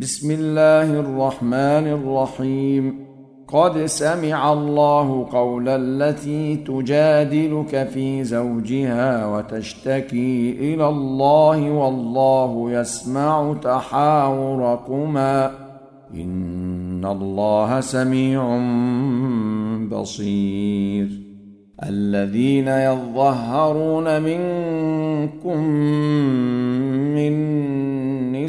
بسم الله الرحمن الرحيم قد سمع الله قول التي تجادلك في زوجها وتشتكي إلى الله والله يسمع تحاوركما ان الله سميع بصير الذين يظهرون منكم من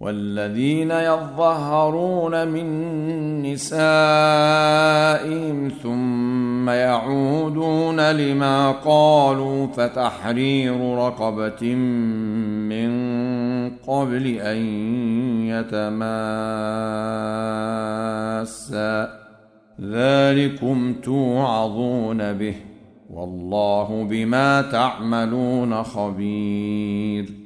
والذين يظهرون من نسائهم ثم يعودون لما قالوا فتحرير رقبة من قبل أن يتماسا. ذلكم توعظون به والله بما تعملون خبير.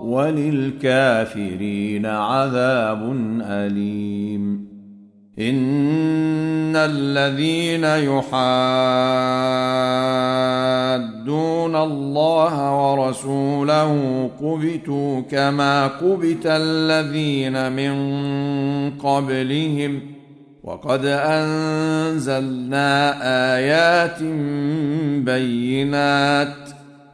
وللكافرين عذاب أليم. إن الذين يحادون الله ورسوله كبتوا كما كبت الذين من قبلهم. وقد أنزلنا آيات بينات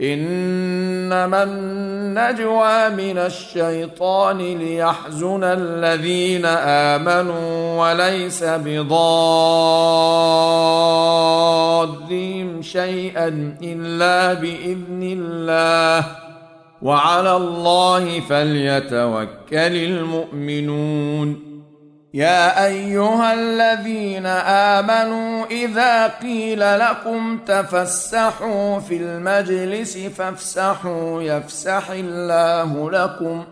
إنما النجوى من الشيطان ليحزن الذين آمنوا وليس بضار شيئا إلا بإذن الله. وعلى الله فليتوكل المؤمنون. يا أيها الذين آمنوا إذا قيل لكم تفسحوا في المجلس فافسحوا يفسح الله لكم.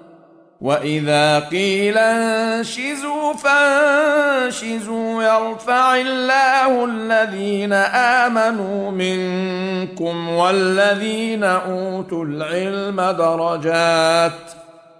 وإذا قيل انشزوا فانشزوا يرفع الله الذين آمنوا منكم والذين أوتوا العلم درجات.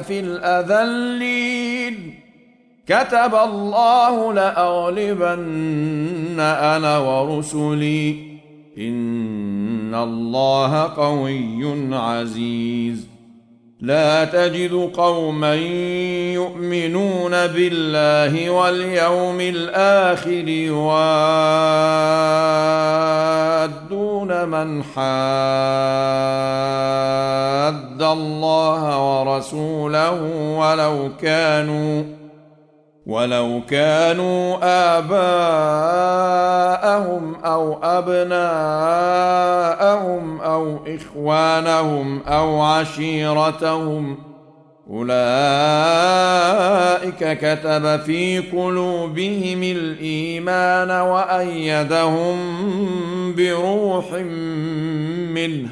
في الأذلين. كتب الله لأغلبن أنا ورسلي. إن الله قوي عزيز. لا تجد قوما يؤمنون بالله واليوم الآخر يوادون من حاد الله ورسوله ولو كانوا ولو كانوا آباءهم أو أبناءهم أو إخوانهم أو عشيرتهم أولئك كتب في قلوبهم الإيمان وأيدهم بروح منه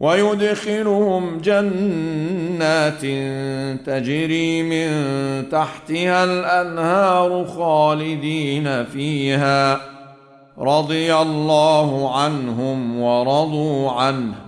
ويدخلهم جنات تجري من تحتها الأنهار خالدين فيها رضي الله عنهم ورضوا عنه